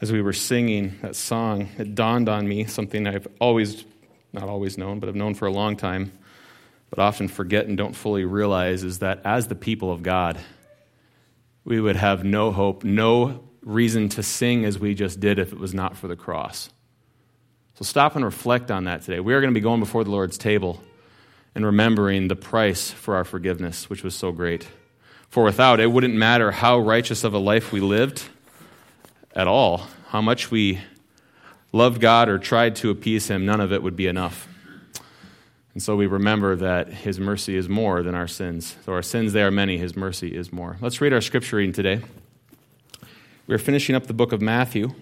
as we were singing that song, it dawned on me something I've always, not always known, but I've known for a long time, but often forget and don't fully realize is that as the people of God, we would have no hope, no reason to sing as we just did if it was not for the cross. So stop and reflect on that today. We are going to be going before the Lord's table and remembering the price for our forgiveness, which was so great. For without it, wouldn't matter how righteous of a life we lived at all, how much we loved God or tried to appease Him, none of it would be enough. And so we remember that His mercy is more than our sins. So our sins, they are many, His mercy is more. Let's read our scripture reading today. We're finishing up the book of Matthew.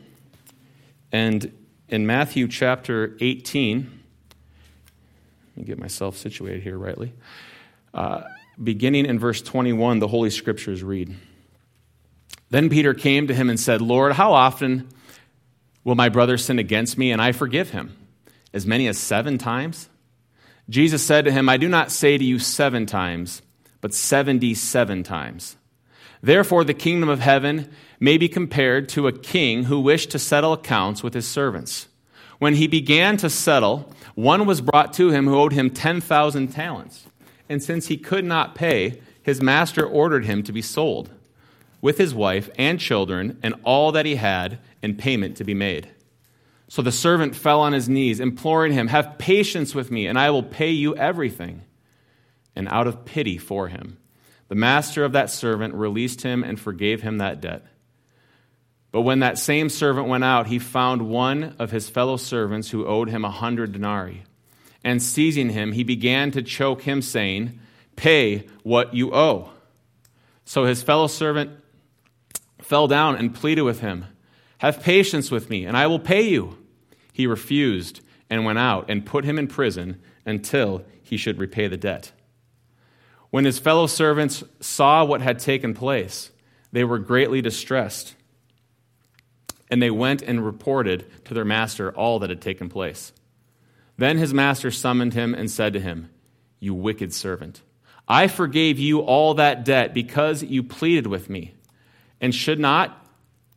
And in Matthew chapter 18, let me get myself situated here rightly. Uh, beginning in verse 21, the Holy Scriptures read. Then Peter came to him and said, Lord, how often will my brother sin against me and I forgive him? As many as seven times? Jesus said to him, I do not say to you seven times, but 77 times. Therefore, the kingdom of heaven may be compared to a king who wished to settle accounts with his servants. When he began to settle, one was brought to him who owed him 10,000 talents. And since he could not pay, his master ordered him to be sold with his wife and children and all that he had, in payment to be made. So the servant fell on his knees, imploring him, Have patience with me, and I will pay you everything. And out of pity for him, the master of that servant released him and forgave him that debt. But when that same servant went out, he found one of his fellow servants who owed him a hundred denarii. And seizing him, he began to choke him, saying, Pay what you owe. So his fellow servant fell down and pleaded with him, Have patience with me, and I will pay you. He refused and went out and put him in prison until he should repay the debt. When his fellow servants saw what had taken place, they were greatly distressed. And they went and reported to their master all that had taken place. Then his master summoned him and said to him, You wicked servant, I forgave you all that debt because you pleaded with me. And should not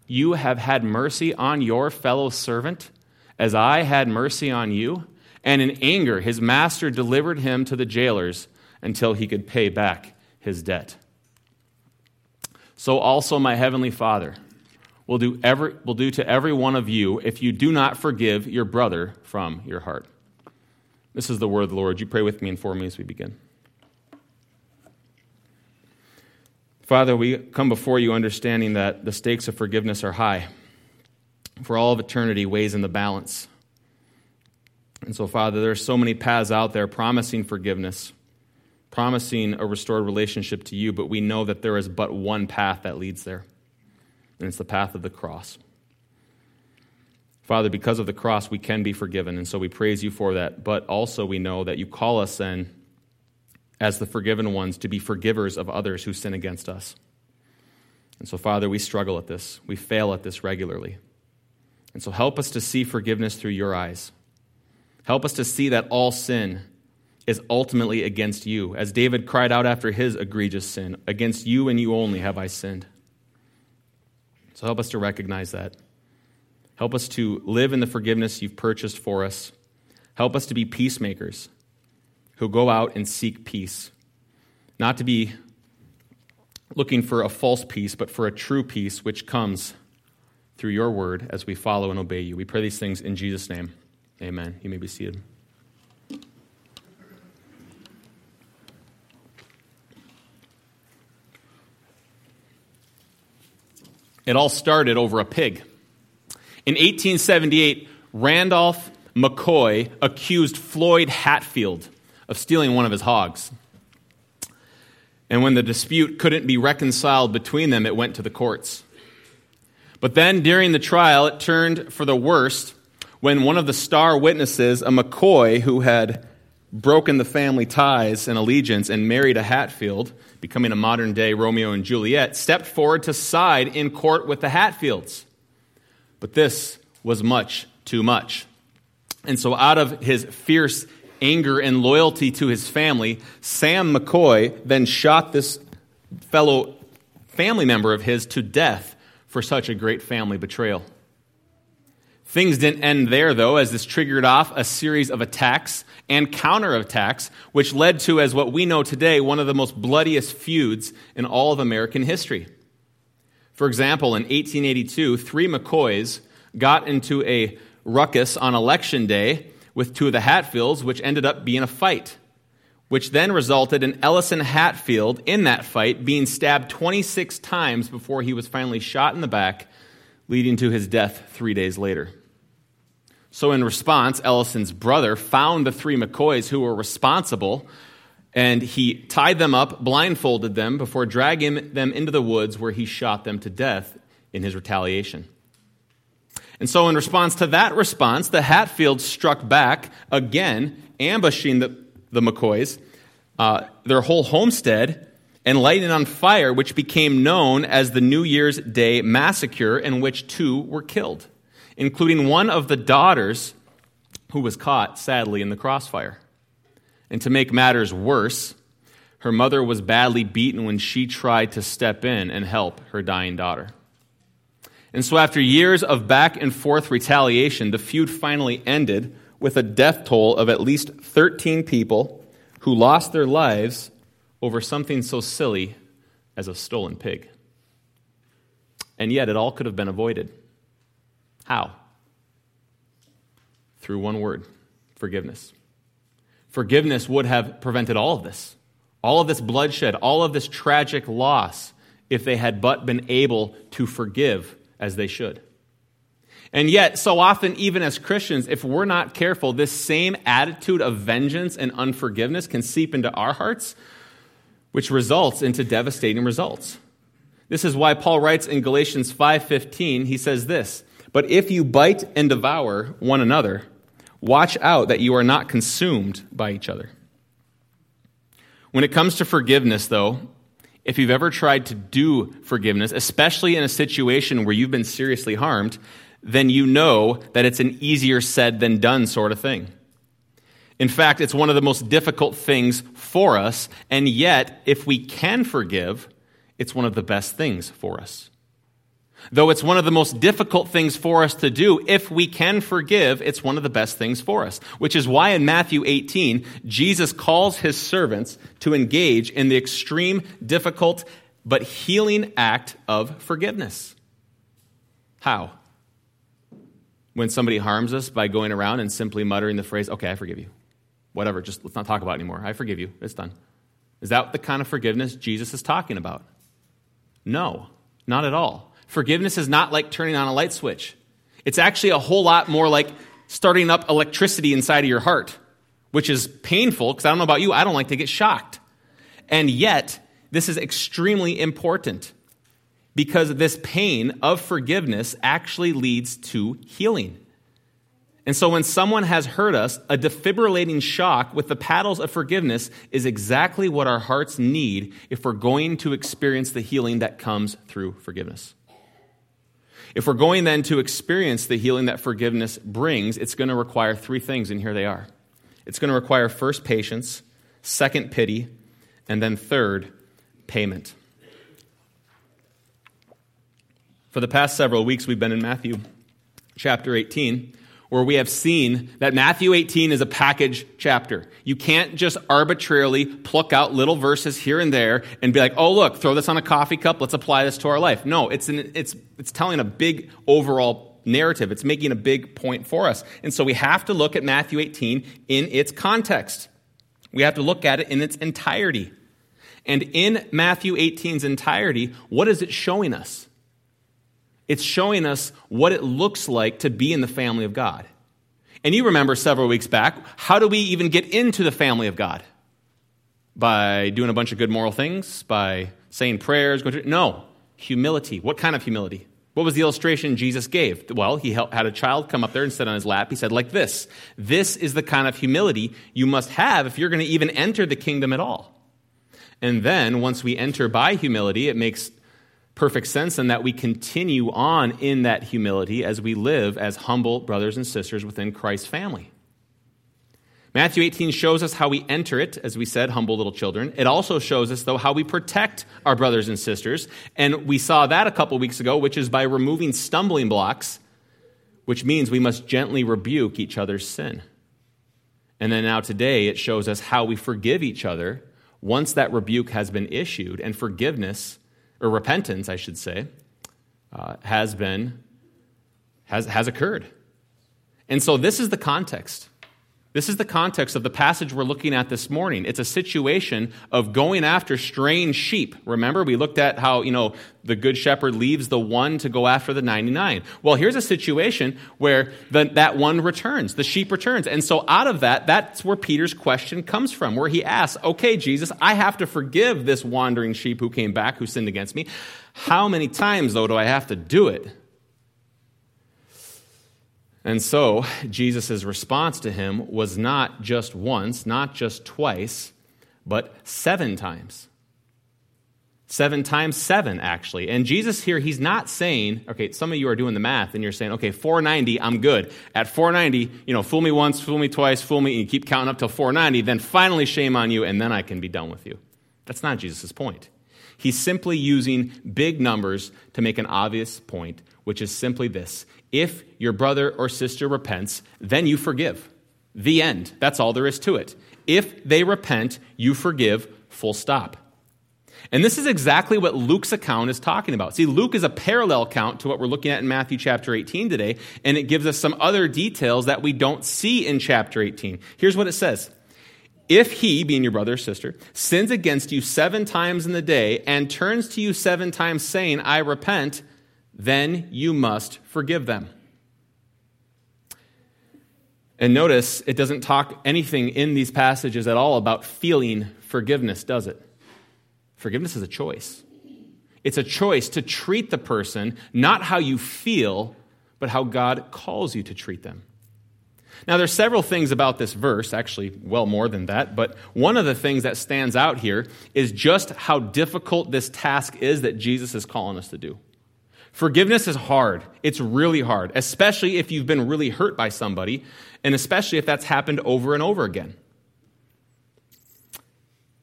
you have had mercy on your fellow servant as I had mercy on you? And in anger, his master delivered him to the jailers until he could pay back his debt. So also my heavenly Father will do, every, will do to every one of you if you do not forgive your brother from your heart. This is the word of the Lord. You pray with me and for me as we begin. Father, we come before you understanding that the stakes of forgiveness are high. For all of eternity weighs in the balance. And so, Father, there are so many paths out there promising forgiveness promising a restored relationship to you, but we know that there is but one path that leads there, and it's the path of the cross. Father, because of the cross, we can be forgiven, and so we praise you for that. But also, we know that you call us then, as the forgiven ones, to be forgivers of others who sin against us. And so, Father, we struggle at this. We fail at this regularly. And so, help us to see forgiveness through your eyes. Help us to see that all sin is ultimately against you. As David cried out after his egregious sin, Against you and you only have I sinned. So help us to recognize that. Help us to live in the forgiveness you've purchased for us. Help us to be peacemakers who go out and seek peace. Not to be looking for a false peace, but for a true peace which comes through your word as we follow and obey you. We pray these things in Jesus' name. Amen. You may be seated. It all started over a pig. In 1878, Randolph McCoy accused Floyd Hatfield of stealing one of his hogs. And when the dispute couldn't be reconciled between them, it went to the courts. But then during the trial, it turned for the worst when one of the star witnesses, a McCoy who had broken the family ties and allegiance and married a Hatfield, becoming a modern day Romeo and Juliet, stepped forward to side in court with the Hatfields. But this was much too much. And so, out of his fierce anger and loyalty to his family, Sam McCoy then shot this fellow family member of his to death for such a great family betrayal. Things didn't end there, though, as this triggered off a series of attacks and counterattacks, which led to, as what we know today, one of the most bloodiest feuds in all of American history. For example, in 1882, three McCoys got into a ruckus on election day with two of the Hatfields, which ended up being a fight, which then resulted in Ellison Hatfield in that fight being stabbed 26 times before he was finally shot in the back, leading to his death three days later. So, in response, Ellison's brother found the three McCoys who were responsible, and he tied them up, blindfolded them, before dragging them into the woods where he shot them to death in his retaliation. And so, in response to that response, the Hatfields struck back again, ambushing the, the McCoys, uh, their whole homestead, and lighting on fire, which became known as the New Year's Day Massacre, in which two were killed including one of the daughters who was caught, sadly, in the crossfire. And to make matters worse, her mother was badly beaten when she tried to step in and help her dying daughter. And so, after years of back and forth retaliation, the feud finally ended with a death toll of at least 13 people who lost their lives over something so silly as a stolen pig. And yet, it all could have been avoided. How? Through one word forgiveness. Forgiveness would have prevented all of this, all of this bloodshed, all of this tragic loss, if they had but been able to forgive as they should. And yet, so often, even as Christians, if we're not careful, this same attitude of vengeance and unforgiveness can seep into our hearts, which results into devastating results. This is why Paul writes in Galatians 5:15, he says this, but if you bite and devour one another, watch out that you are not consumed by each other. When it comes to forgiveness, though, if you've ever tried to do forgiveness, especially in a situation where you've been seriously harmed, then you know that it's an easier said than done sort of thing. In fact, it's one of the most difficult things for us, and yet, if we can forgive, it's one of the best things for us. Though it's one of the most difficult things for us to do, if we can forgive, it's one of the best things for us. Which is why in Matthew 18, Jesus calls his servants to engage in the extreme, difficult, but healing act of forgiveness. How? When somebody harms us by going around and simply muttering the phrase, okay, I forgive you. Whatever, just let's not talk about it anymore. I forgive you. It's done. Is that the kind of forgiveness Jesus is talking about? No, not at all. Forgiveness is not like turning on a light switch. It's actually a whole lot more like starting up electricity inside of your heart, which is painful because I don't know about you, I don't like to get shocked. And yet, this is extremely important because this pain of forgiveness actually leads to healing. And so, when someone has hurt us, a defibrillating shock with the paddles of forgiveness is exactly what our hearts need if we're going to experience the healing that comes through forgiveness. If we're going then to experience the healing that forgiveness brings, it's going to require three things, and here they are. It's going to require first patience, second pity, and then third, payment. For the past several weeks, we've been in Matthew chapter 18 where we have seen that Matthew 18 is a package chapter. You can't just arbitrarily pluck out little verses here and there and be like, oh, look, throw this on a coffee cup, let's apply this to our life. No, it's, an, it's, it's telling a big overall narrative, it's making a big point for us. And so we have to look at Matthew 18 in its context, we have to look at it in its entirety. And in Matthew 18's entirety, what is it showing us? It's showing us what it looks like to be in the family of God. And you remember several weeks back, how do we even get into the family of God? By doing a bunch of good moral things? By saying prayers? going to, No, humility. What kind of humility? What was the illustration Jesus gave? Well, he had a child come up there and sit on his lap. He said, like this This is the kind of humility you must have if you're going to even enter the kingdom at all. And then, once we enter by humility, it makes perfect sense and that we continue on in that humility as we live as humble brothers and sisters within Christ's family. Matthew 18 shows us how we enter it, as we said, humble little children. It also shows us, though, how we protect our brothers and sisters. And we saw that a couple weeks ago, which is by removing stumbling blocks which means we must gently rebuke each other's sin. And then now today, it shows us how we forgive each other once that rebuke has been issued and forgiveness, or repentance, I should say, uh, has been, has, has occurred. And so this is the context. This is the context of the passage we're looking at this morning. It's a situation of going after strange sheep. Remember, we looked at how, you know, the good shepherd leaves the one to go after the 99. Well, here's a situation where the, that one returns, the sheep returns. And so out of that, that's where Peter's question comes from, where he asks, okay, Jesus, I have to forgive this wandering sheep who came back, who sinned against me. How many times, though, do I have to do it? And so, Jesus' response to him was not just once, not just twice, but seven times. Seven times seven, actually. And Jesus here, he's not saying, okay, some of you are doing the math and you're saying, okay, 490, I'm good. At 490, you know, fool me once, fool me twice, fool me, and you keep counting up till 490, then finally shame on you, and then I can be done with you. That's not Jesus' point. He's simply using big numbers to make an obvious point, which is simply this if your brother or sister repents, then you forgive. The end. That's all there is to it. If they repent, you forgive, full stop. And this is exactly what Luke's account is talking about. See, Luke is a parallel account to what we're looking at in Matthew chapter 18 today, and it gives us some other details that we don't see in chapter 18. Here's what it says If he, being your brother or sister, sins against you seven times in the day and turns to you seven times saying, I repent, then you must forgive them. And notice it doesn't talk anything in these passages at all about feeling forgiveness, does it? Forgiveness is a choice. It's a choice to treat the person not how you feel, but how God calls you to treat them. Now, there's several things about this verse, actually, well more than that, but one of the things that stands out here is just how difficult this task is that Jesus is calling us to do. Forgiveness is hard. It's really hard, especially if you've been really hurt by somebody, and especially if that's happened over and over again.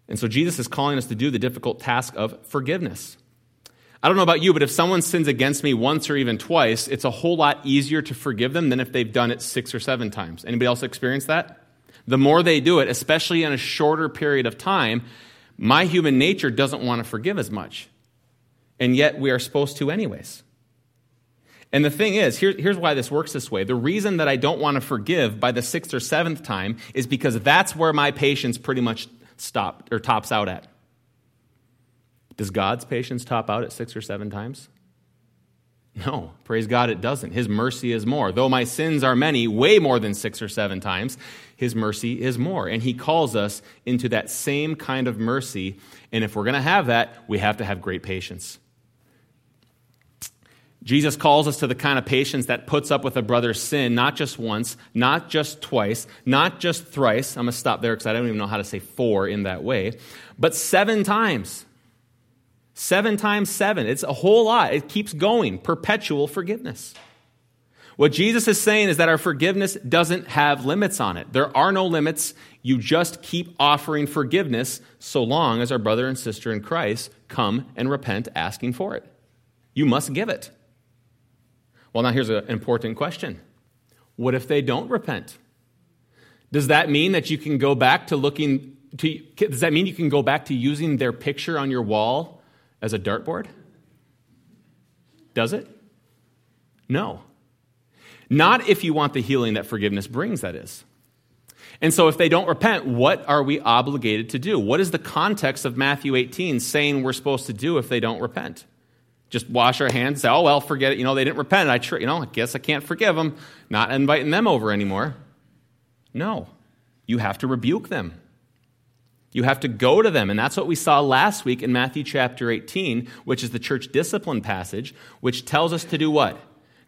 And so Jesus is calling us to do the difficult task of forgiveness. I don't know about you, but if someone sins against me once or even twice, it's a whole lot easier to forgive them than if they've done it six or seven times. Anybody else experience that? The more they do it, especially in a shorter period of time, my human nature doesn't want to forgive as much and yet we are supposed to, anyways. And the thing is, here, here's why this works this way. The reason that I don't want to forgive by the sixth or seventh time is because that's where my patience pretty much stopped or tops out at. Does God's patience top out at six or seven times? No, praise God, it doesn't. His mercy is more. Though my sins are many, way more than six or seven times, His mercy is more. And He calls us into that same kind of mercy. And if we're going to have that, we have to have great patience. Jesus calls us to the kind of patience that puts up with a brother's sin, not just once, not just twice, not just thrice. I'm going to stop there because I don't even know how to say four in that way, but seven times. Seven times seven. It's a whole lot. It keeps going. Perpetual forgiveness. What Jesus is saying is that our forgiveness doesn't have limits on it. There are no limits. You just keep offering forgiveness so long as our brother and sister in Christ come and repent asking for it. You must give it. Well, now here's an important question What if they don't repent? Does that mean that you can go back to looking to, does that mean you can go back to using their picture on your wall as a dartboard? Does it? No. Not if you want the healing that forgiveness brings, that is. And so, if they don't repent, what are we obligated to do? What is the context of Matthew 18 saying we're supposed to do if they don't repent? just wash our hands, say, oh, well, forget it. You know, they didn't repent. I, tr- you know, I guess I can't forgive them. Not inviting them over anymore. No. You have to rebuke them. You have to go to them. And that's what we saw last week in Matthew chapter 18, which is the church discipline passage, which tells us to do what?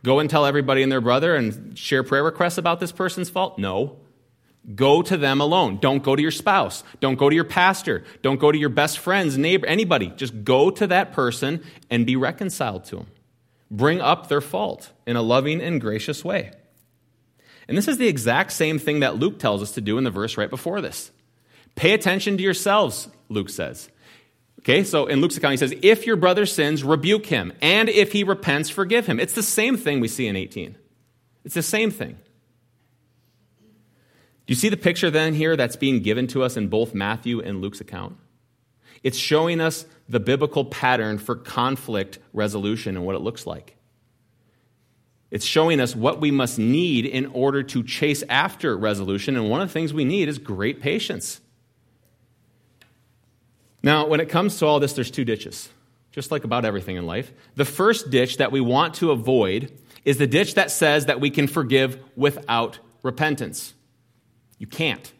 Go and tell everybody and their brother and share prayer requests about this person's fault? No. Go to them alone. Don't go to your spouse. Don't go to your pastor. Don't go to your best friends, neighbor, anybody. Just go to that person and be reconciled to them. Bring up their fault in a loving and gracious way. And this is the exact same thing that Luke tells us to do in the verse right before this. Pay attention to yourselves, Luke says. Okay, so in Luke's account, he says, If your brother sins, rebuke him, and if he repents, forgive him. It's the same thing we see in 18. It's the same thing. Do you see the picture then here that's being given to us in both Matthew and Luke's account? It's showing us the biblical pattern for conflict resolution and what it looks like. It's showing us what we must need in order to chase after resolution. And one of the things we need is great patience. Now, when it comes to all this, there's two ditches, just like about everything in life. The first ditch that we want to avoid is the ditch that says that we can forgive without repentance. You can't.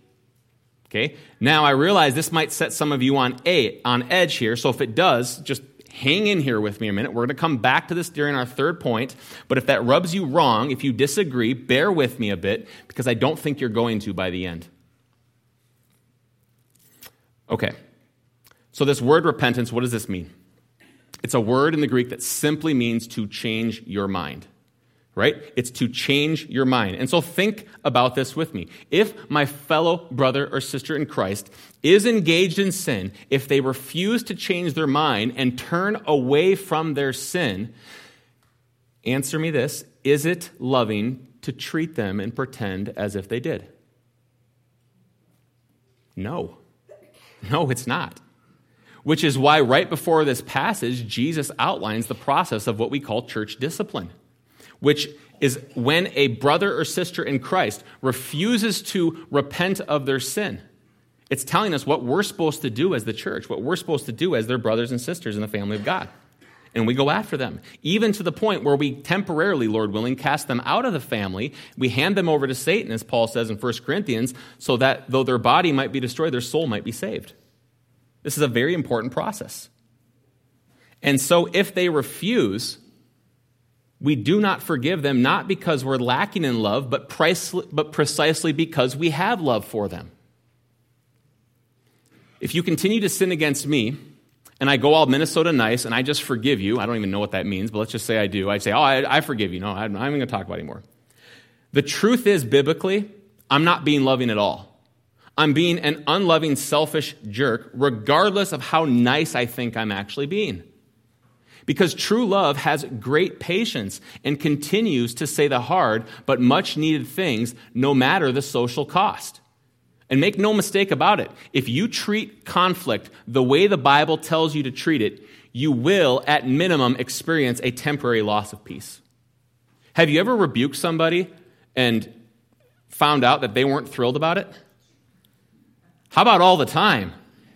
Okay? Now, I realize this might set some of you on, a, on edge here, so if it does, just hang in here with me a minute. We're going to come back to this during our third point. But if that rubs you wrong, if you disagree, bear with me a bit because I don't think you're going to by the end. Okay. So, this word repentance, what does this mean? It's a word in the Greek that simply means to change your mind right? It's to change your mind. And so think about this with me. If my fellow brother or sister in Christ is engaged in sin, if they refuse to change their mind and turn away from their sin, answer me this is it loving to treat them and pretend as if they did? No. No, it's not. Which is why, right before this passage, Jesus outlines the process of what we call church discipline which is when a brother or sister in Christ refuses to repent of their sin. It's telling us what we're supposed to do as the church, what we're supposed to do as their brothers and sisters in the family of God. And we go after them, even to the point where we temporarily, Lord willing, cast them out of the family. We hand them over to Satan, as Paul says in 1 Corinthians, so that though their body might be destroyed, their soul might be saved. This is a very important process. And so if they refuse, we do not forgive them not because we're lacking in love, but, price, but precisely because we have love for them. If you continue to sin against me, and I go all Minnesota nice and I just forgive you, I don't even know what that means, but let's just say I do. I'd say, Oh, I, I forgive you. No, I'm not even going to talk about it anymore. The truth is, biblically, I'm not being loving at all. I'm being an unloving, selfish jerk, regardless of how nice I think I'm actually being. Because true love has great patience and continues to say the hard but much needed things no matter the social cost. And make no mistake about it, if you treat conflict the way the Bible tells you to treat it, you will, at minimum, experience a temporary loss of peace. Have you ever rebuked somebody and found out that they weren't thrilled about it? How about all the time?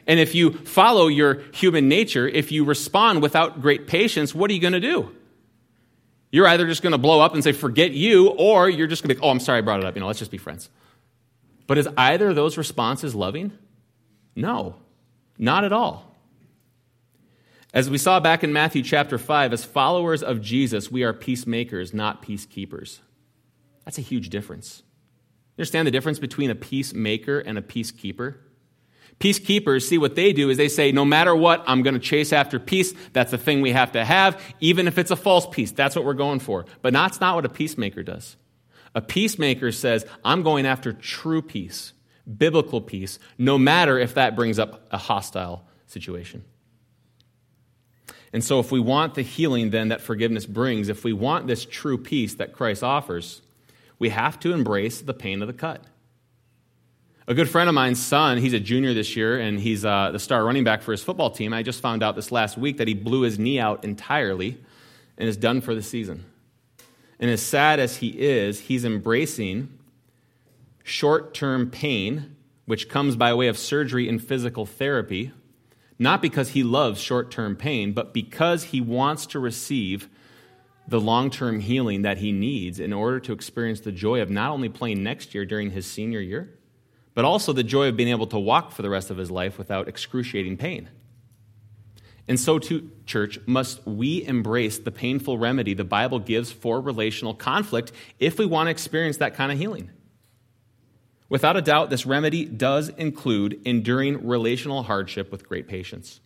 And if you follow your human nature, if you respond without great patience, what are you going to do? You're either just going to blow up and say, forget you, or you're just going to be, oh, I'm sorry I brought it up. You know, let's just be friends. But is either of those responses loving? No, not at all. As we saw back in Matthew chapter 5, as followers of Jesus, we are peacemakers, not peacekeepers. That's a huge difference. You understand the difference between a peacemaker and a peacekeeper? Peacekeepers, see what they do is they say, no matter what, I'm going to chase after peace. That's the thing we have to have, even if it's a false peace. That's what we're going for. But that's not what a peacemaker does. A peacemaker says, I'm going after true peace, biblical peace, no matter if that brings up a hostile situation. And so, if we want the healing then that forgiveness brings, if we want this true peace that Christ offers, we have to embrace the pain of the cut. A good friend of mine's son, he's a junior this year, and he's uh, the star running back for his football team. I just found out this last week that he blew his knee out entirely and is done for the season. And as sad as he is, he's embracing short term pain, which comes by way of surgery and physical therapy, not because he loves short term pain, but because he wants to receive the long term healing that he needs in order to experience the joy of not only playing next year during his senior year but also the joy of being able to walk for the rest of his life without excruciating pain. And so, too, church, must we embrace the painful remedy the Bible gives for relational conflict if we want to experience that kind of healing. Without a doubt, this remedy does include enduring relational hardship with great patience.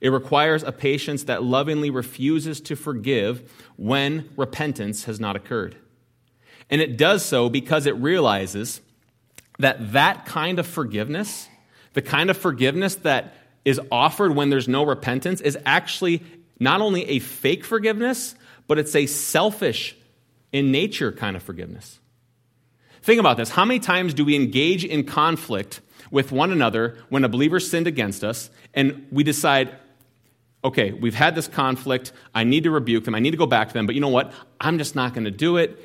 It requires a patience that lovingly refuses to forgive when repentance has not occurred. And it does so because it realizes that that kind of forgiveness, the kind of forgiveness that is offered when there's no repentance, is actually not only a fake forgiveness, but it's a selfish in nature kind of forgiveness. Think about this. How many times do we engage in conflict with one another when a believer sinned against us and we decide, okay, we've had this conflict. I need to rebuke them. I need to go back to them. But you know what? I'm just not going to do it.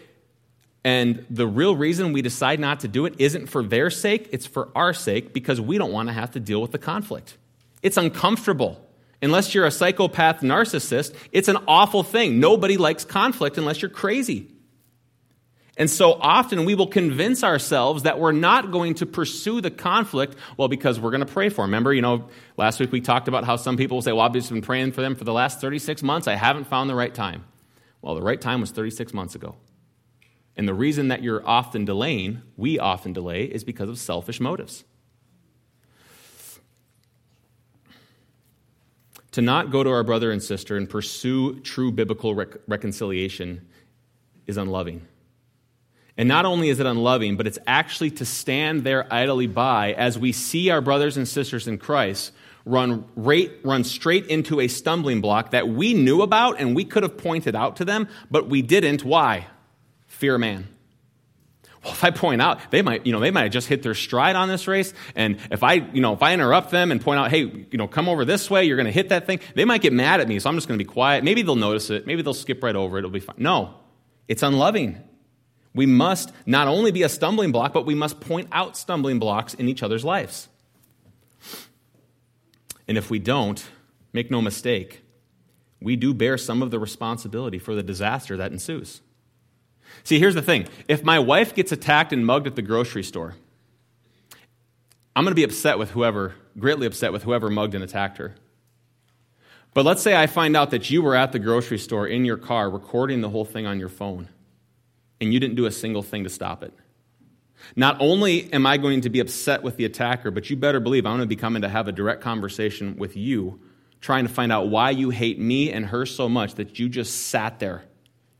And the real reason we decide not to do it isn't for their sake, it's for our sake because we don't want to have to deal with the conflict. It's uncomfortable. Unless you're a psychopath narcissist, it's an awful thing. Nobody likes conflict unless you're crazy. And so often we will convince ourselves that we're not going to pursue the conflict, well, because we're going to pray for them. Remember, you know, last week we talked about how some people will say, well, I've just been praying for them for the last 36 months. I haven't found the right time. Well, the right time was 36 months ago. And the reason that you're often delaying, we often delay, is because of selfish motives. To not go to our brother and sister and pursue true biblical rec- reconciliation is unloving. And not only is it unloving, but it's actually to stand there idly by as we see our brothers and sisters in Christ run, rate, run straight into a stumbling block that we knew about and we could have pointed out to them, but we didn't. Why? Fear man. Well, if I point out, they might, you know, they might have just hit their stride on this race. And if I, you know, if I interrupt them and point out, hey, you know, come over this way, you're going to hit that thing, they might get mad at me. So I'm just going to be quiet. Maybe they'll notice it. Maybe they'll skip right over it. It'll be fine. No, it's unloving. We must not only be a stumbling block, but we must point out stumbling blocks in each other's lives. And if we don't, make no mistake, we do bear some of the responsibility for the disaster that ensues. See, here's the thing if my wife gets attacked and mugged at the grocery store, I'm going to be upset with whoever, greatly upset with whoever mugged and attacked her. But let's say I find out that you were at the grocery store in your car recording the whole thing on your phone and you didn't do a single thing to stop it. Not only am I going to be upset with the attacker, but you better believe I'm going to be coming to have a direct conversation with you, trying to find out why you hate me and her so much that you just sat there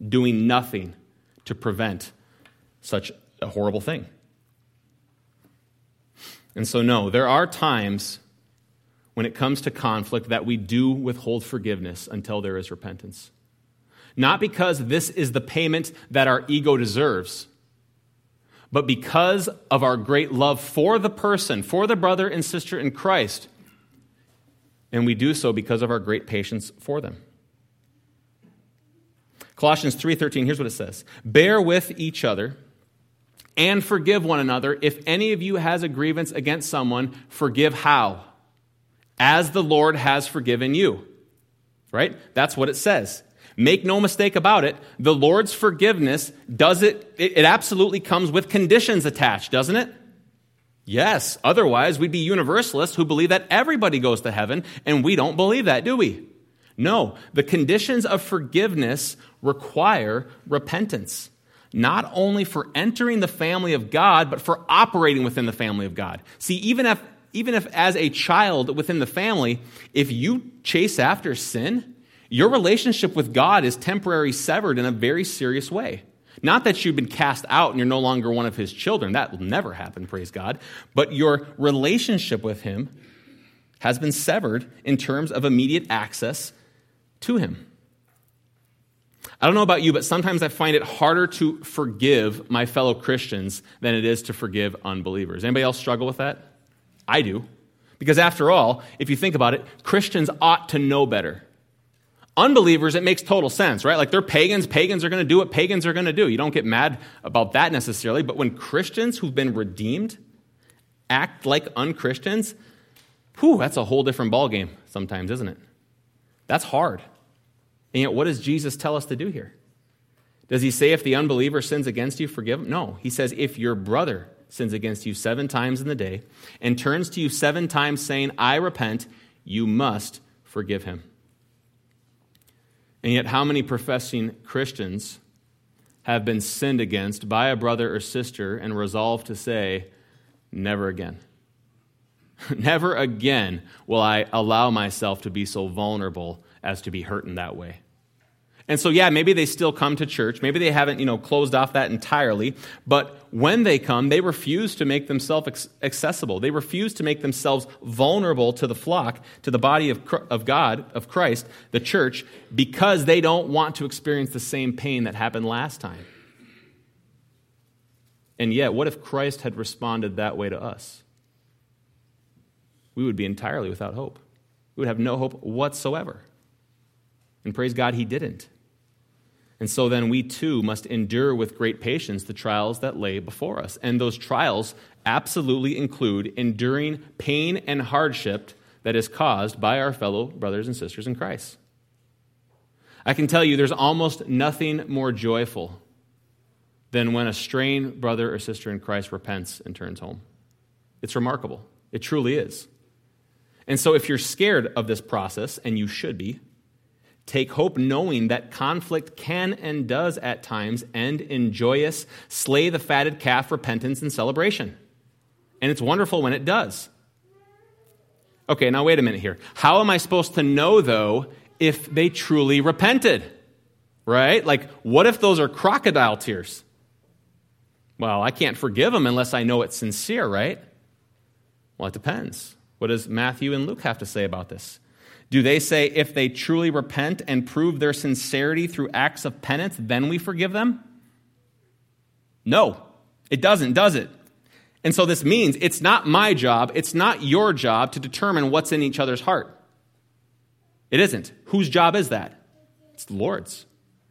doing nothing to prevent such a horrible thing. And so, no, there are times when it comes to conflict that we do withhold forgiveness until there is repentance. Not because this is the payment that our ego deserves, but because of our great love for the person, for the brother and sister in Christ. And we do so because of our great patience for them. Colossians 3:13 here's what it says. Bear with each other and forgive one another if any of you has a grievance against someone, forgive how? As the Lord has forgiven you. Right? That's what it says. Make no mistake about it, the Lord's forgiveness does it, it absolutely comes with conditions attached, doesn't it? Yes, otherwise we'd be universalists who believe that everybody goes to heaven, and we don't believe that, do we? No, the conditions of forgiveness require repentance, not only for entering the family of God, but for operating within the family of God. See, even if, even if as a child within the family, if you chase after sin, your relationship with God is temporarily severed in a very serious way. Not that you've been cast out and you're no longer one of his children. That will never happen, praise God. But your relationship with him has been severed in terms of immediate access to him. I don't know about you, but sometimes I find it harder to forgive my fellow Christians than it is to forgive unbelievers. Anybody else struggle with that? I do. Because after all, if you think about it, Christians ought to know better. Unbelievers, it makes total sense, right? Like they're pagans. Pagans are going to do what pagans are going to do. You don't get mad about that necessarily. But when Christians who've been redeemed act like unchristians, whew, that's a whole different ballgame sometimes, isn't it? That's hard. And yet, what does Jesus tell us to do here? Does he say if the unbeliever sins against you, forgive him? No. He says if your brother sins against you seven times in the day and turns to you seven times saying, I repent, you must forgive him. And yet, how many professing Christians have been sinned against by a brother or sister and resolved to say, Never again? Never again will I allow myself to be so vulnerable as to be hurt in that way. And so, yeah, maybe they still come to church. Maybe they haven't, you know, closed off that entirely. But when they come, they refuse to make themselves accessible. They refuse to make themselves vulnerable to the flock, to the body of, of God, of Christ, the church, because they don't want to experience the same pain that happened last time. And yet, what if Christ had responded that way to us? We would be entirely without hope. We would have no hope whatsoever. And praise God, he didn't. And so then we too must endure with great patience the trials that lay before us. And those trials absolutely include enduring pain and hardship that is caused by our fellow brothers and sisters in Christ. I can tell you there's almost nothing more joyful than when a strained brother or sister in Christ repents and turns home. It's remarkable. It truly is. And so if you're scared of this process, and you should be, Take hope knowing that conflict can and does at times end in joyous, slay the fatted calf repentance and celebration. And it's wonderful when it does. Okay, now wait a minute here. How am I supposed to know, though, if they truly repented? Right? Like, what if those are crocodile tears? Well, I can't forgive them unless I know it's sincere, right? Well, it depends. What does Matthew and Luke have to say about this? Do they say if they truly repent and prove their sincerity through acts of penance, then we forgive them? No, it doesn't, does it? And so this means it's not my job, it's not your job to determine what's in each other's heart. It isn't. Whose job is that? It's the Lord's.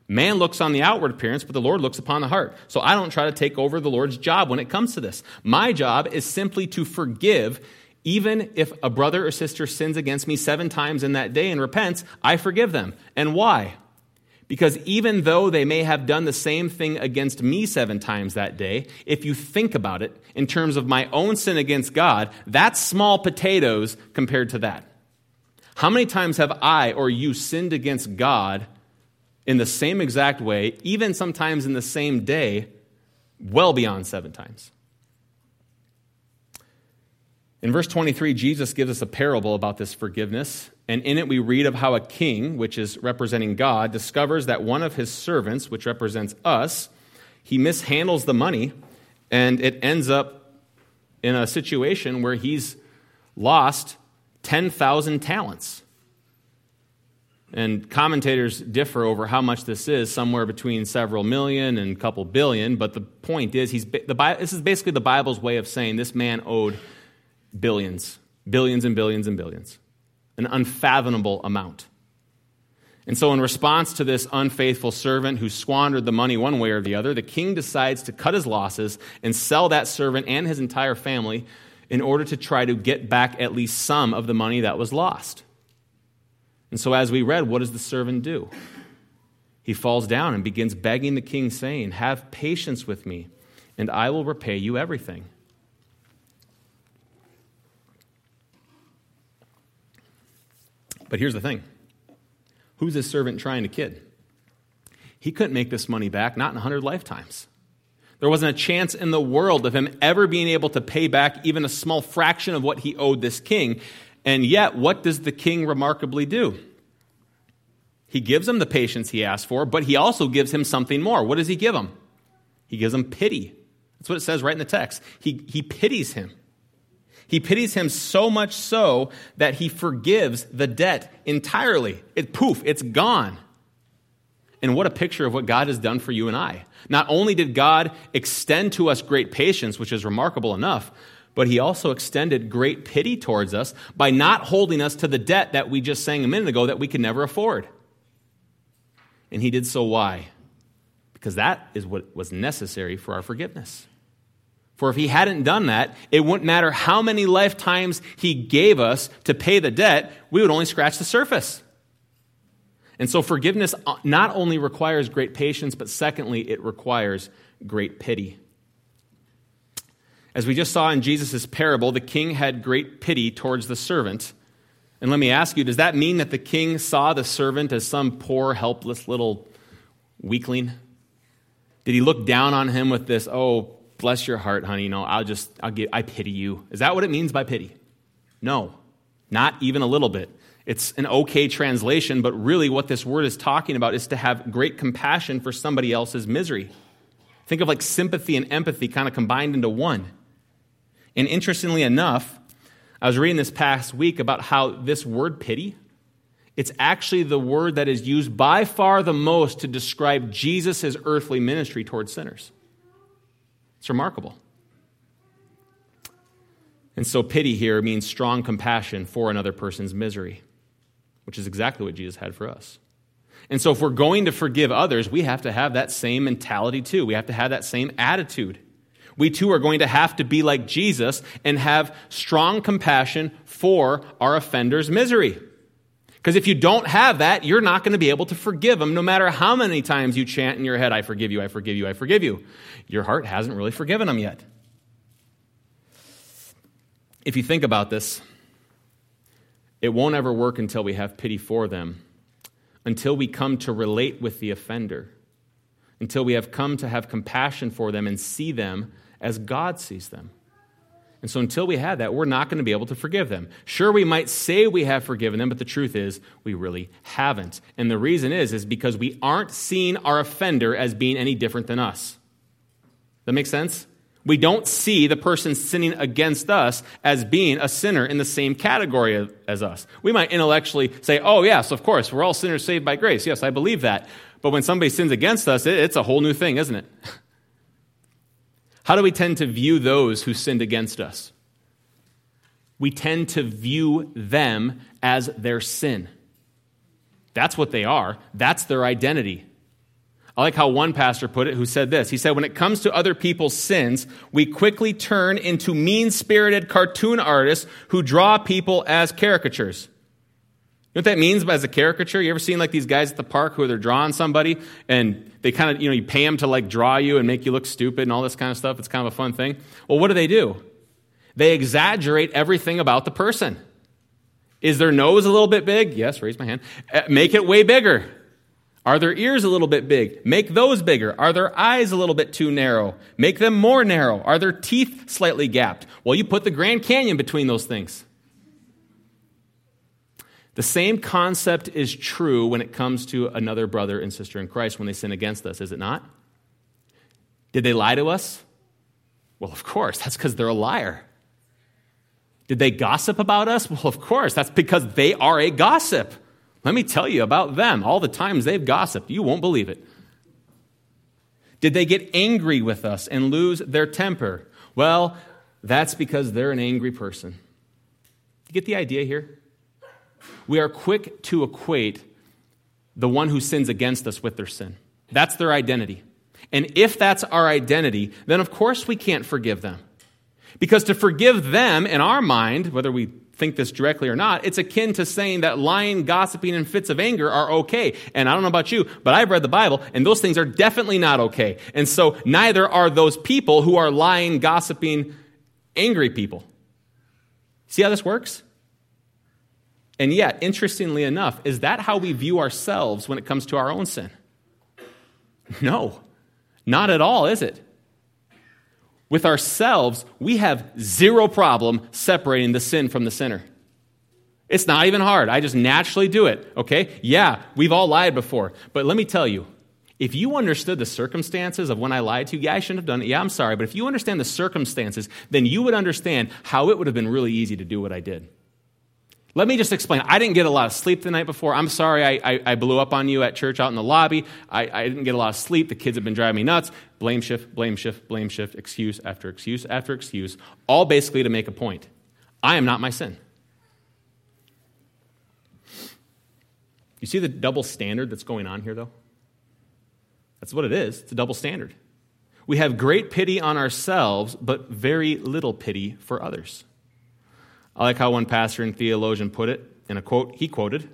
Man looks on the outward appearance, but the Lord looks upon the heart. So I don't try to take over the Lord's job when it comes to this. My job is simply to forgive even if a brother or sister sins against me seven times in that day and repents, I forgive them. And why? Because even though they may have done the same thing against me seven times that day, if you think about it in terms of my own sin against God, that's small potatoes compared to that. How many times have I or you sinned against God in the same exact way, even sometimes in the same day, well beyond seven times? In verse 23, Jesus gives us a parable about this forgiveness, and in it we read of how a king, which is representing God, discovers that one of his servants, which represents us, he mishandles the money, and it ends up in a situation where he's lost 10,000 talents. And commentators differ over how much this is, somewhere between several million and a couple billion. But the point is, he's, the, this is basically the Bible's way of saying this man owed billions, billions and billions and billions, an unfathomable amount. And so, in response to this unfaithful servant who squandered the money one way or the other, the king decides to cut his losses and sell that servant and his entire family in order to try to get back at least some of the money that was lost. And so, as we read, what does the servant do? He falls down and begins begging the king, saying, Have patience with me, and I will repay you everything. But here's the thing who's this servant trying to kid? He couldn't make this money back, not in 100 lifetimes. There wasn't a chance in the world of him ever being able to pay back even a small fraction of what he owed this king. And yet, what does the king remarkably do? He gives him the patience he asked for, but he also gives him something more. What does he give him? He gives him pity. That's what it says right in the text. He, he pities him. He pities him so much so that he forgives the debt entirely. It poof, it's gone. And what a picture of what God has done for you and I. Not only did God extend to us great patience, which is remarkable enough, but he also extended great pity towards us by not holding us to the debt that we just sang a minute ago that we could never afford. And he did so why? Because that is what was necessary for our forgiveness. For if he hadn't done that, it wouldn't matter how many lifetimes he gave us to pay the debt, we would only scratch the surface. And so forgiveness uh, not only requires great patience, but secondly, it requires great pity. As we just saw in Jesus' parable, the king had great pity towards the servant. And let me ask you, does that mean that the king saw the servant as some poor, helpless little weakling? Did he look down on him with this, oh, bless your heart, honey. Know, I'll just, I'll get, I pity you. Is that what it means by pity? No, not even a little bit. It's an okay translation, but really what this word is talking about is to have great compassion for somebody else's misery. Think of like sympathy and empathy kind of combined into one. And interestingly enough, I was reading this past week about how this word pity, it's actually the word that is used by far the most to describe Jesus' earthly ministry towards sinners. It's remarkable. And so, pity here means strong compassion for another person's misery, which is exactly what Jesus had for us. And so, if we're going to forgive others, we have to have that same mentality too. We have to have that same attitude. We too are going to have to be like Jesus and have strong compassion for our offender's misery. Because if you don't have that, you're not going to be able to forgive them no matter how many times you chant in your head, I forgive you, I forgive you, I forgive you. Your heart hasn't really forgiven them yet. If you think about this, it won't ever work until we have pity for them, until we come to relate with the offender, until we have come to have compassion for them and see them as God sees them. And so, until we have that, we're not going to be able to forgive them. Sure, we might say we have forgiven them, but the truth is, we really haven't. And the reason is, is because we aren't seeing our offender as being any different than us. That makes sense? We don't see the person sinning against us as being a sinner in the same category as us. We might intellectually say, oh, yes, of course, we're all sinners saved by grace. Yes, I believe that. But when somebody sins against us, it's a whole new thing, isn't it? How do we tend to view those who sinned against us? We tend to view them as their sin. That's what they are, that's their identity. I like how one pastor put it who said this. He said, When it comes to other people's sins, we quickly turn into mean spirited cartoon artists who draw people as caricatures. You know what that means as a caricature? You ever seen like these guys at the park who they're drawing somebody and they kind of, you know, you pay them to like draw you and make you look stupid and all this kind of stuff? It's kind of a fun thing. Well, what do they do? They exaggerate everything about the person. Is their nose a little bit big? Yes, raise my hand. Uh, make it way bigger. Are their ears a little bit big? Make those bigger. Are their eyes a little bit too narrow? Make them more narrow. Are their teeth slightly gapped? Well, you put the Grand Canyon between those things. The same concept is true when it comes to another brother and sister in Christ when they sin against us, is it not? Did they lie to us? Well, of course. That's because they're a liar. Did they gossip about us? Well, of course. That's because they are a gossip. Let me tell you about them. All the times they've gossiped, you won't believe it. Did they get angry with us and lose their temper? Well, that's because they're an angry person. You get the idea here? We are quick to equate the one who sins against us with their sin. That's their identity. And if that's our identity, then of course we can't forgive them. Because to forgive them in our mind, whether we think this directly or not, it's akin to saying that lying, gossiping, and fits of anger are okay. And I don't know about you, but I've read the Bible, and those things are definitely not okay. And so neither are those people who are lying, gossiping, angry people. See how this works? And yet, interestingly enough, is that how we view ourselves when it comes to our own sin? No, not at all, is it? With ourselves, we have zero problem separating the sin from the sinner. It's not even hard. I just naturally do it, okay? Yeah, we've all lied before. But let me tell you, if you understood the circumstances of when I lied to you, yeah, I shouldn't have done it. Yeah, I'm sorry. But if you understand the circumstances, then you would understand how it would have been really easy to do what I did. Let me just explain. I didn't get a lot of sleep the night before. I'm sorry I, I, I blew up on you at church out in the lobby. I, I, didn't get a lot of sleep. The kids have been driving me nuts. Blame shift, blame shift, blame shift, excuse after excuse after excuse, all basically to make a point. I am not my sin. You see the double standard that's going on here, though? That's what it is. It's a double standard. We have great pity on ourselves, but very little pity for others. I like how one pastor and theologian put it in a quote he quoted.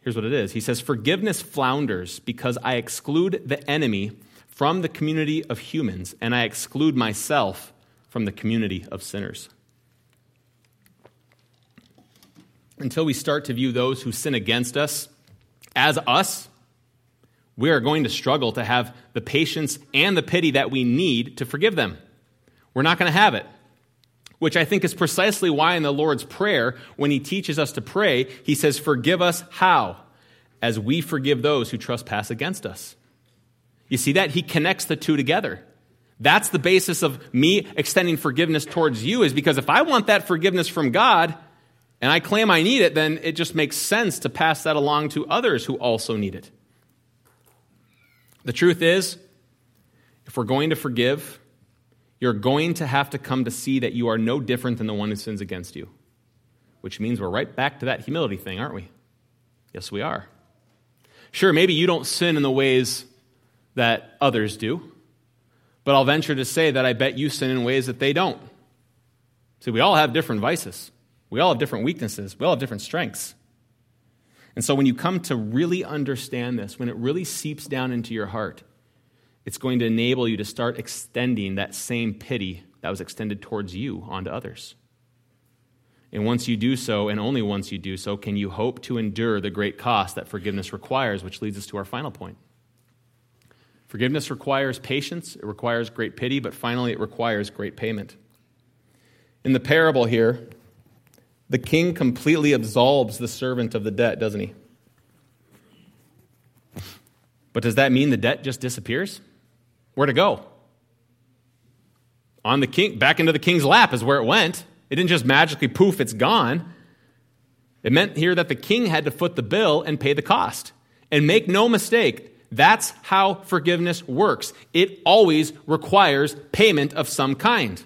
Here's what it is He says, Forgiveness flounders because I exclude the enemy from the community of humans, and I exclude myself from the community of sinners. Until we start to view those who sin against us as us, we are going to struggle to have the patience and the pity that we need to forgive them. We're not going to have it. Which I think is precisely why in the Lord's Prayer, when he teaches us to pray, he says, Forgive us how? As we forgive those who trespass against us. You see that? He connects the two together. That's the basis of me extending forgiveness towards you, is because if I want that forgiveness from God and I claim I need it, then it just makes sense to pass that along to others who also need it. The truth is, if we're going to forgive, you're going to have to come to see that you are no different than the one who sins against you. Which means we're right back to that humility thing, aren't we? Yes, we are. Sure, maybe you don't sin in the ways that others do, but I'll venture to say that I bet you sin in ways that they don't. See, we all have different vices, we all have different weaknesses, we all have different strengths. And so when you come to really understand this, when it really seeps down into your heart, it's going to enable you to start extending that same pity that was extended towards you onto others. And once you do so, and only once you do so, can you hope to endure the great cost that forgiveness requires, which leads us to our final point. Forgiveness requires patience, it requires great pity, but finally, it requires great payment. In the parable here, the king completely absolves the servant of the debt, doesn't he? But does that mean the debt just disappears? Where to go? On the king, back into the king's lap is where it went. It didn't just magically poof, it's gone. It meant here that the king had to foot the bill and pay the cost. And make no mistake, that's how forgiveness works. It always requires payment of some kind.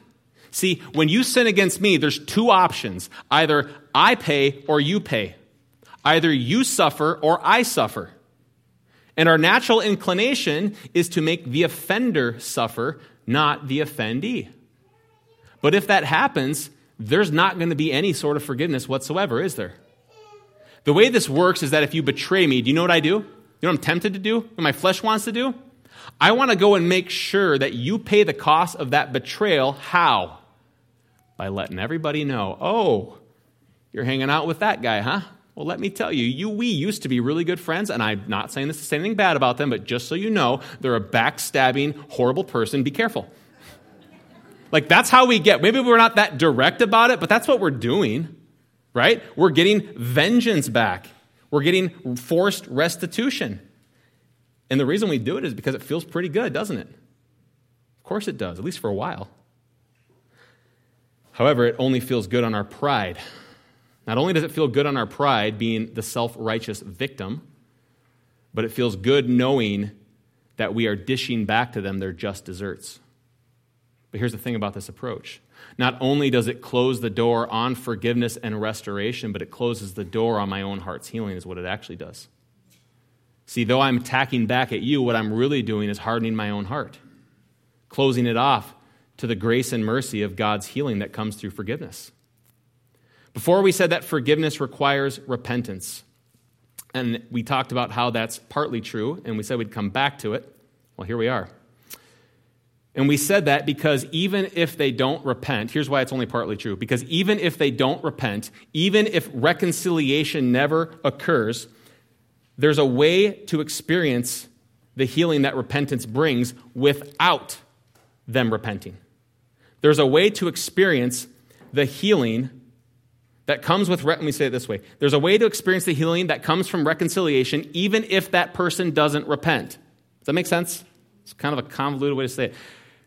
See, when you sin against me, there's two options either I pay or you pay. Either you suffer or I suffer. And our natural inclination is to make the offender suffer, not the offendee. But if that happens, there's not going to be any sort of forgiveness whatsoever, is there? The way this works is that if you betray me, do you know what I do? You know what I'm tempted to do? What my flesh wants to do? I want to go and make sure that you pay the cost of that betrayal. How? by letting everybody know, oh, you're hanging out with that guy, huh? Well, let me tell you, you we used to be really good friends, and I'm not saying this to say anything bad about them, but just so you know, they're a backstabbing, horrible person. Be careful. like that's how we get. Maybe we're not that direct about it, but that's what we're doing, right? We're getting vengeance back. We're getting forced restitution. And the reason we do it is because it feels pretty good, doesn't it? Of course it does, at least for a while. However, it only feels good on our pride. Not only does it feel good on our pride, being the self righteous victim, but it feels good knowing that we are dishing back to them their just desserts. But here's the thing about this approach not only does it close the door on forgiveness and restoration, but it closes the door on my own heart's healing, is what it actually does. See, though I'm attacking back at you, what I'm really doing is hardening my own heart, closing it off to the grace and mercy of God's healing that comes through forgiveness. Before we said that forgiveness requires repentance. And we talked about how that's partly true, and we said we'd come back to it. Well, here we are. And we said that because even if they don't repent, here's why it's only partly true. Because even if they don't repent, even if reconciliation never occurs, there's a way to experience the healing that repentance brings without them repenting. There's a way to experience the healing that comes with, let me say it this way there's a way to experience the healing that comes from reconciliation, even if that person doesn't repent. Does that make sense? It's kind of a convoluted way to say it.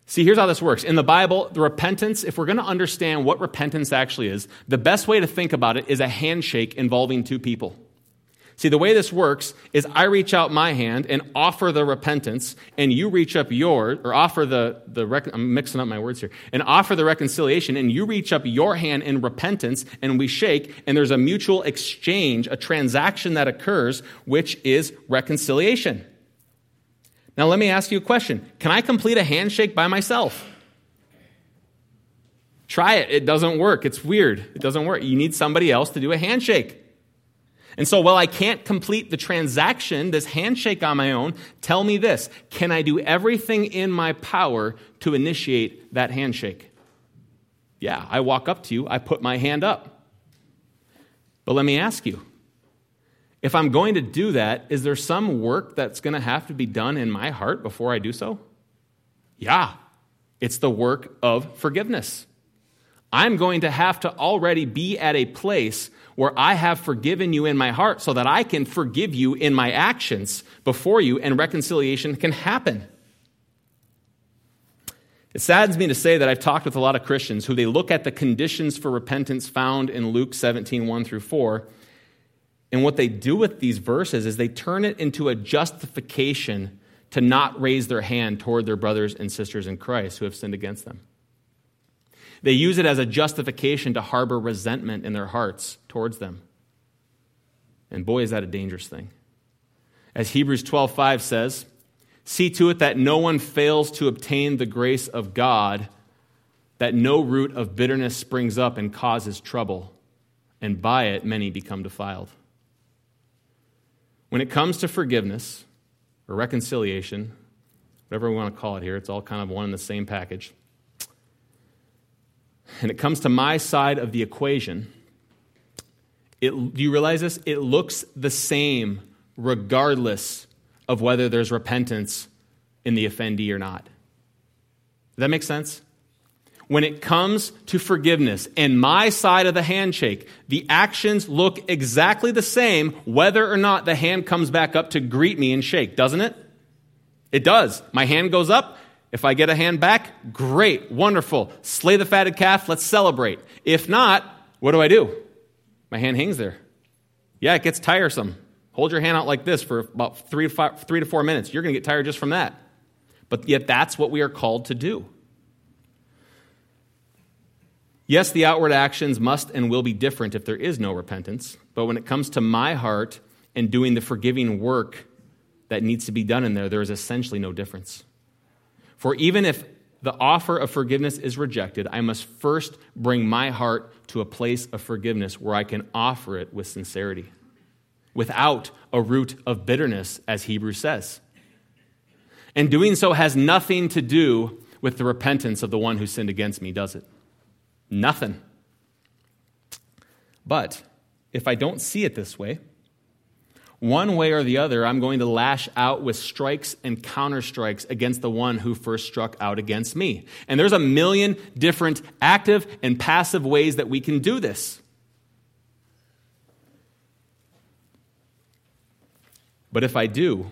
See, here's how this works. In the Bible, the repentance, if we're going to understand what repentance actually is, the best way to think about it is a handshake involving two people. See, the way this works is I reach out my hand and offer the repentance, and you reach up yours, or offer the, the I'm mixing up my words here, and offer the reconciliation, and you reach up your hand in repentance, and we shake, and there's a mutual exchange, a transaction that occurs, which is reconciliation. Now, let me ask you a question Can I complete a handshake by myself? Try it. It doesn't work. It's weird. It doesn't work. You need somebody else to do a handshake. And so, while I can't complete the transaction, this handshake on my own, tell me this can I do everything in my power to initiate that handshake? Yeah, I walk up to you, I put my hand up. But let me ask you if I'm going to do that, is there some work that's going to have to be done in my heart before I do so? Yeah, it's the work of forgiveness. I'm going to have to already be at a place where I have forgiven you in my heart so that I can forgive you in my actions before you and reconciliation can happen. It saddens me to say that I've talked with a lot of Christians who they look at the conditions for repentance found in Luke 17, 1 through 4, and what they do with these verses is they turn it into a justification to not raise their hand toward their brothers and sisters in Christ who have sinned against them. They use it as a justification to harbor resentment in their hearts towards them. And boy, is that a dangerous thing. As Hebrews 12:5 says, See to it that no one fails to obtain the grace of God, that no root of bitterness springs up and causes trouble, and by it many become defiled. When it comes to forgiveness or reconciliation, whatever we want to call it here, it's all kind of one and the same package. And it comes to my side of the equation, it, do you realize this? It looks the same regardless of whether there's repentance in the offendee or not. Does that make sense? When it comes to forgiveness and my side of the handshake, the actions look exactly the same whether or not the hand comes back up to greet me and shake, doesn't it? It does. My hand goes up. If I get a hand back, great, wonderful. Slay the fatted calf, let's celebrate. If not, what do I do? My hand hangs there. Yeah, it gets tiresome. Hold your hand out like this for about three to, five, three to four minutes. You're going to get tired just from that. But yet, that's what we are called to do. Yes, the outward actions must and will be different if there is no repentance. But when it comes to my heart and doing the forgiving work that needs to be done in there, there is essentially no difference. For even if the offer of forgiveness is rejected, I must first bring my heart to a place of forgiveness where I can offer it with sincerity without a root of bitterness, as Hebrews says. And doing so has nothing to do with the repentance of the one who sinned against me, does it? Nothing. But if I don't see it this way, one way or the other, I'm going to lash out with strikes and counterstrikes against the one who first struck out against me. And there's a million different active and passive ways that we can do this. But if I do,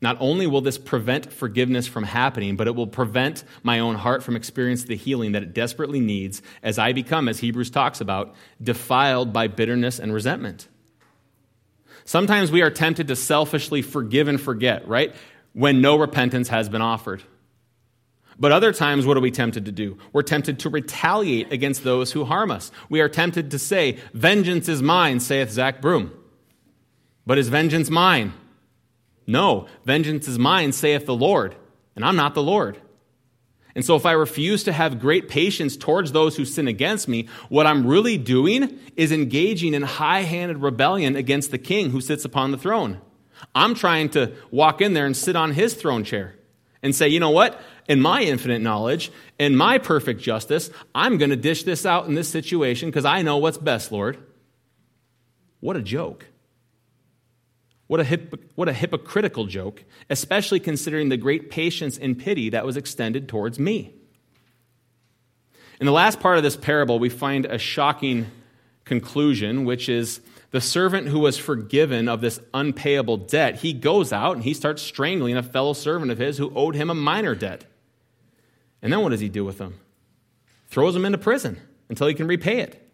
not only will this prevent forgiveness from happening, but it will prevent my own heart from experiencing the healing that it desperately needs as I become, as Hebrews talks about, defiled by bitterness and resentment. Sometimes we are tempted to selfishly forgive and forget, right? When no repentance has been offered. But other times, what are we tempted to do? We're tempted to retaliate against those who harm us. We are tempted to say, Vengeance is mine, saith Zach Broom. But is vengeance mine? No, vengeance is mine, saith the Lord, and I'm not the Lord. And so, if I refuse to have great patience towards those who sin against me, what I'm really doing is engaging in high handed rebellion against the king who sits upon the throne. I'm trying to walk in there and sit on his throne chair and say, you know what? In my infinite knowledge, in my perfect justice, I'm going to dish this out in this situation because I know what's best, Lord. What a joke. What a, hip, what a hypocritical joke, especially considering the great patience and pity that was extended towards me. In the last part of this parable, we find a shocking conclusion, which is the servant who was forgiven of this unpayable debt, he goes out and he starts strangling a fellow servant of his who owed him a minor debt. And then what does he do with him? Throws him into prison until he can repay it.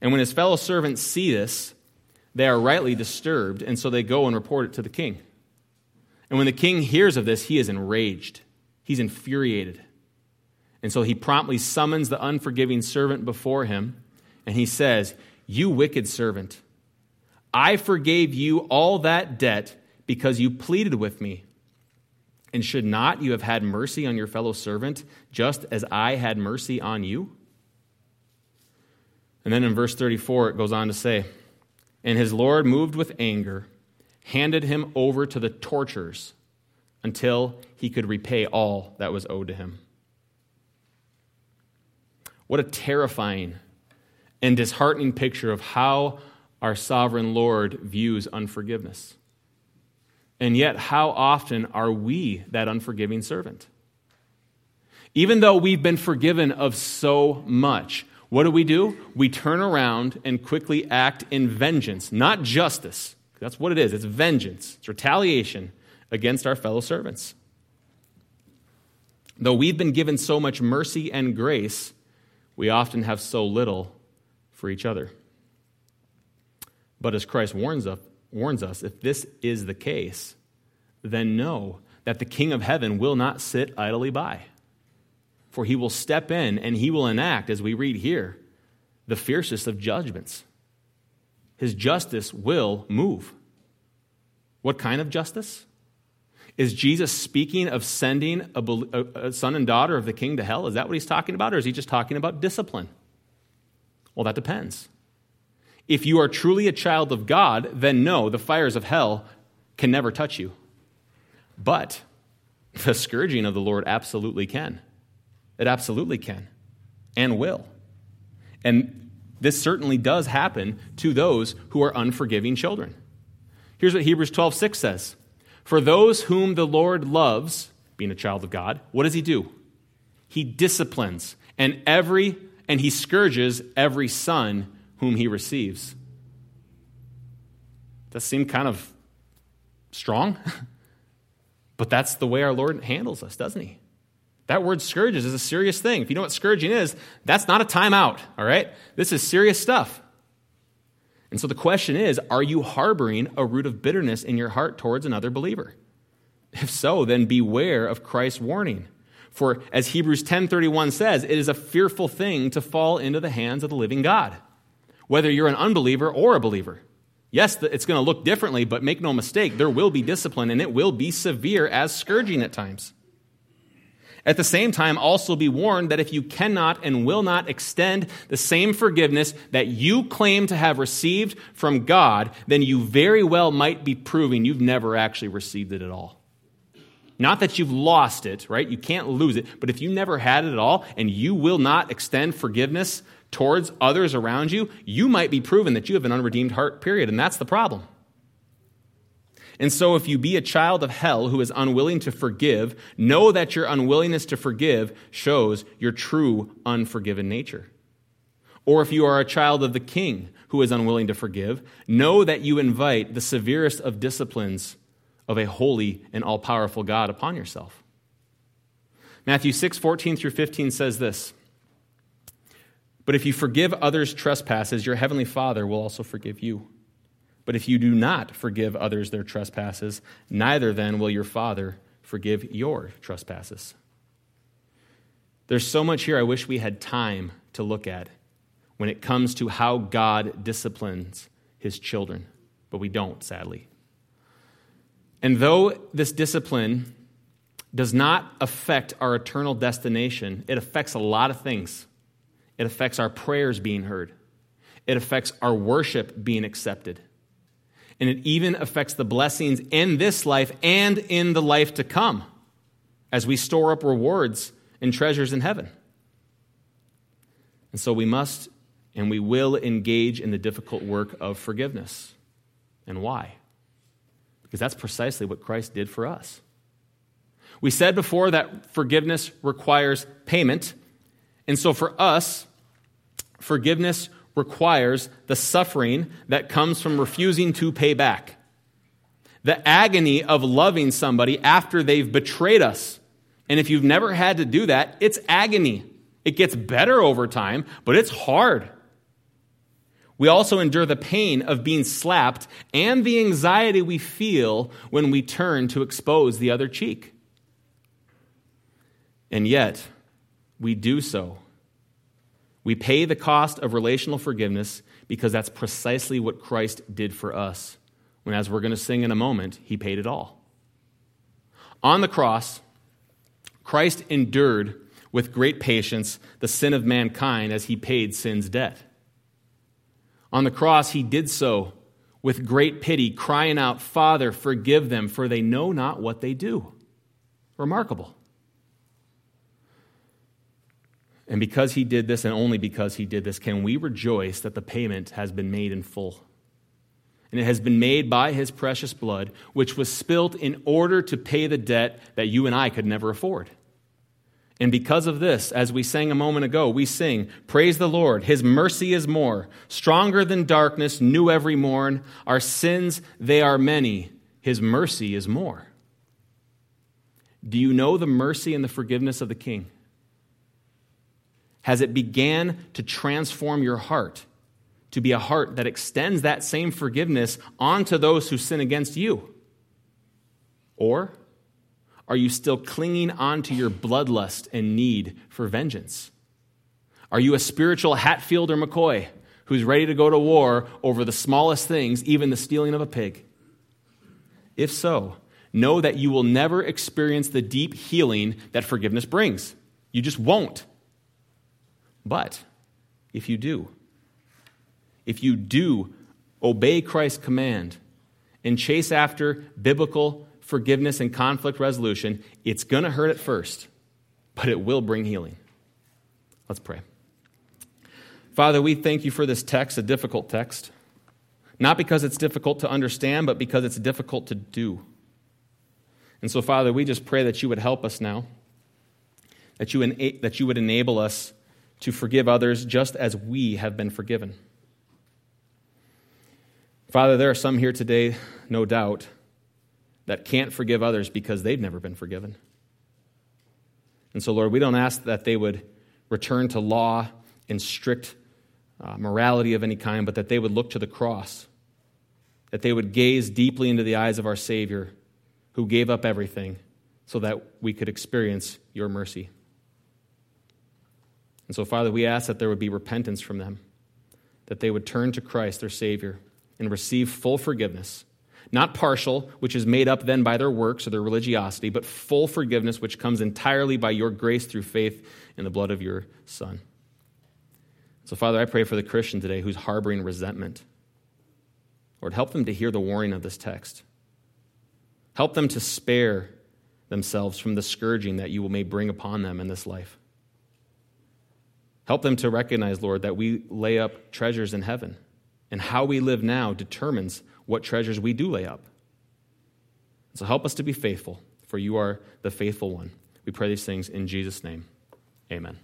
And when his fellow servants see this, they are rightly disturbed, and so they go and report it to the king. And when the king hears of this, he is enraged. He's infuriated. And so he promptly summons the unforgiving servant before him, and he says, You wicked servant, I forgave you all that debt because you pleaded with me. And should not you have had mercy on your fellow servant, just as I had mercy on you? And then in verse 34, it goes on to say, and his Lord, moved with anger, handed him over to the tortures until he could repay all that was owed to him. What a terrifying and disheartening picture of how our sovereign Lord views unforgiveness. And yet, how often are we that unforgiving servant? Even though we've been forgiven of so much, what do we do? We turn around and quickly act in vengeance, not justice. That's what it is it's vengeance, it's retaliation against our fellow servants. Though we've been given so much mercy and grace, we often have so little for each other. But as Christ warns us, warns us, if this is the case, then know that the King of heaven will not sit idly by. For he will step in and he will enact, as we read here, the fiercest of judgments. His justice will move. What kind of justice? Is Jesus speaking of sending a, a, son and daughter of the king to hell? Is that what he's talking about? Or is he just talking about discipline? Well, that depends. If you are truly a child of God, then no, the fires of hell can never touch you. But the scourging of the Lord absolutely can. It absolutely can and will. And this certainly does happen to those who are unforgiving children. Here's what Hebrews 12 6 says For those whom the Lord loves, being a child of God, what does he do? He disciplines and every and he scourges every son whom he receives. Does seem kind of strong? but that's the way our Lord handles us, doesn't he? That word scourges is a serious thing. If you know what scourging is, that's not a timeout, all right? This is serious stuff. And so the question is are you harboring a root of bitterness in your heart towards another believer? If so, then beware of Christ's warning. For as Hebrews 10:31 says, it is a fearful thing to fall into the hands of the living God whether you're an unbeliever or a believer. Yes, it's going to look differently, but make no mistake, there will be discipline and it will be severe as scourging at times. At the same time, also be warned that if you cannot and will not extend the same forgiveness that you claim to have received from God, then you very well might be proving you've never actually received it at all. Not that you've lost it, right? You can't lose it, but if you never had it at all and you will not extend forgiveness towards others around you, you might be proven that you have an unredeemed heart, period. And that's the problem. And so, if you be a child of hell who is unwilling to forgive, know that your unwillingness to forgive shows your true unforgiven nature. Or if you are a child of the king who is unwilling to forgive, know that you invite the severest of disciplines of a holy and all powerful God upon yourself. Matthew 6, 14 through 15 says this. But if you forgive others' trespasses, your heavenly Father will also forgive you. But if you do not forgive others their trespasses, neither then will your Father forgive your trespasses. There's so much here I wish we had time to look at when it comes to how God disciplines his children, but we don't, sadly. And though this discipline does not affect our eternal destination, it affects a lot of things. It affects our prayers being heard. It affects our worship being accepted. And it even affects the blessings in this life and in the life to come as we store up rewards and treasures in heaven. And so we must and we will engage in the difficult work of forgiveness. And why? Because that's precisely what Christ did for us. We said before that forgiveness requires payment. And so for us, forgiveness requires the suffering that comes from refusing to pay back. The agony of loving somebody after they've betrayed us. And if you've never had to do that, it's agony. It gets better over time, but it's hard. We also endure the pain of being slapped and the anxiety we feel when we turn to expose the other cheek. And yet, we do so we pay the cost of relational forgiveness because that's precisely what Christ did for us. When, as we're going to sing in a moment, he paid it all. On the cross, Christ endured with great patience the sin of mankind as he paid sin's debt. On the cross, he did so with great pity, crying out, Father, forgive them, for they know not what they do. Remarkable. And because he did this, and only because he did this, can we rejoice that the payment has been made in full? And it has been made by his precious blood, which was spilt in order to pay the debt that you and I could never afford. And because of this, as we sang a moment ago, we sing, Praise the Lord, His mercy is more, stronger than darkness, new every morn. Our sins, they are many, His mercy is more. Do you know the mercy and the forgiveness of the King? Has it began to transform your heart to be a heart that extends that same forgiveness onto those who sin against you? Or are you still clinging onto your bloodlust and need for vengeance? Are you a spiritual Hatfield or McCoy who's ready to go to war over the smallest things, even the stealing of a pig? If so, know that you will never experience the deep healing that forgiveness brings. You just won't. But if you do, if you do obey Christ's command and chase after biblical forgiveness and conflict resolution, it's going to hurt at first, but it will bring healing. Let's pray. Father, we thank you for this text, a difficult text. Not because it's difficult to understand, but because it's difficult to do. And so, Father, we just pray that you would help us now, that you, ena- that you would enable us to forgive others just as we have been forgiven. Father, there are some here today, no doubt, that can't forgive others because they've never been forgiven. And so, Lord, we don't ask that they would return to law and strict uh, morality of any kind, but that they would look to the cross, that they would gaze deeply into the eyes of our Savior who gave up everything so that we could experience your mercy. And so, Father, we ask that there would be repentance from them, that they would turn to Christ, their Savior, and receive full forgiveness. Not partial, which is made up then by their works or their religiosity, but full forgiveness, which comes entirely by your grace through faith in the blood of your Son. So, Father, I pray for the Christian today who's harboring resentment. Lord, help them to hear the warning of this text. Help them to spare themselves from the scourging that you may bring upon them in this life. Help them to recognize, Lord, that we lay up treasures in heaven, and how we live now determines what treasures we do lay up. So help us to be faithful, for you are the faithful one. We pray these things in Jesus' name. Amen.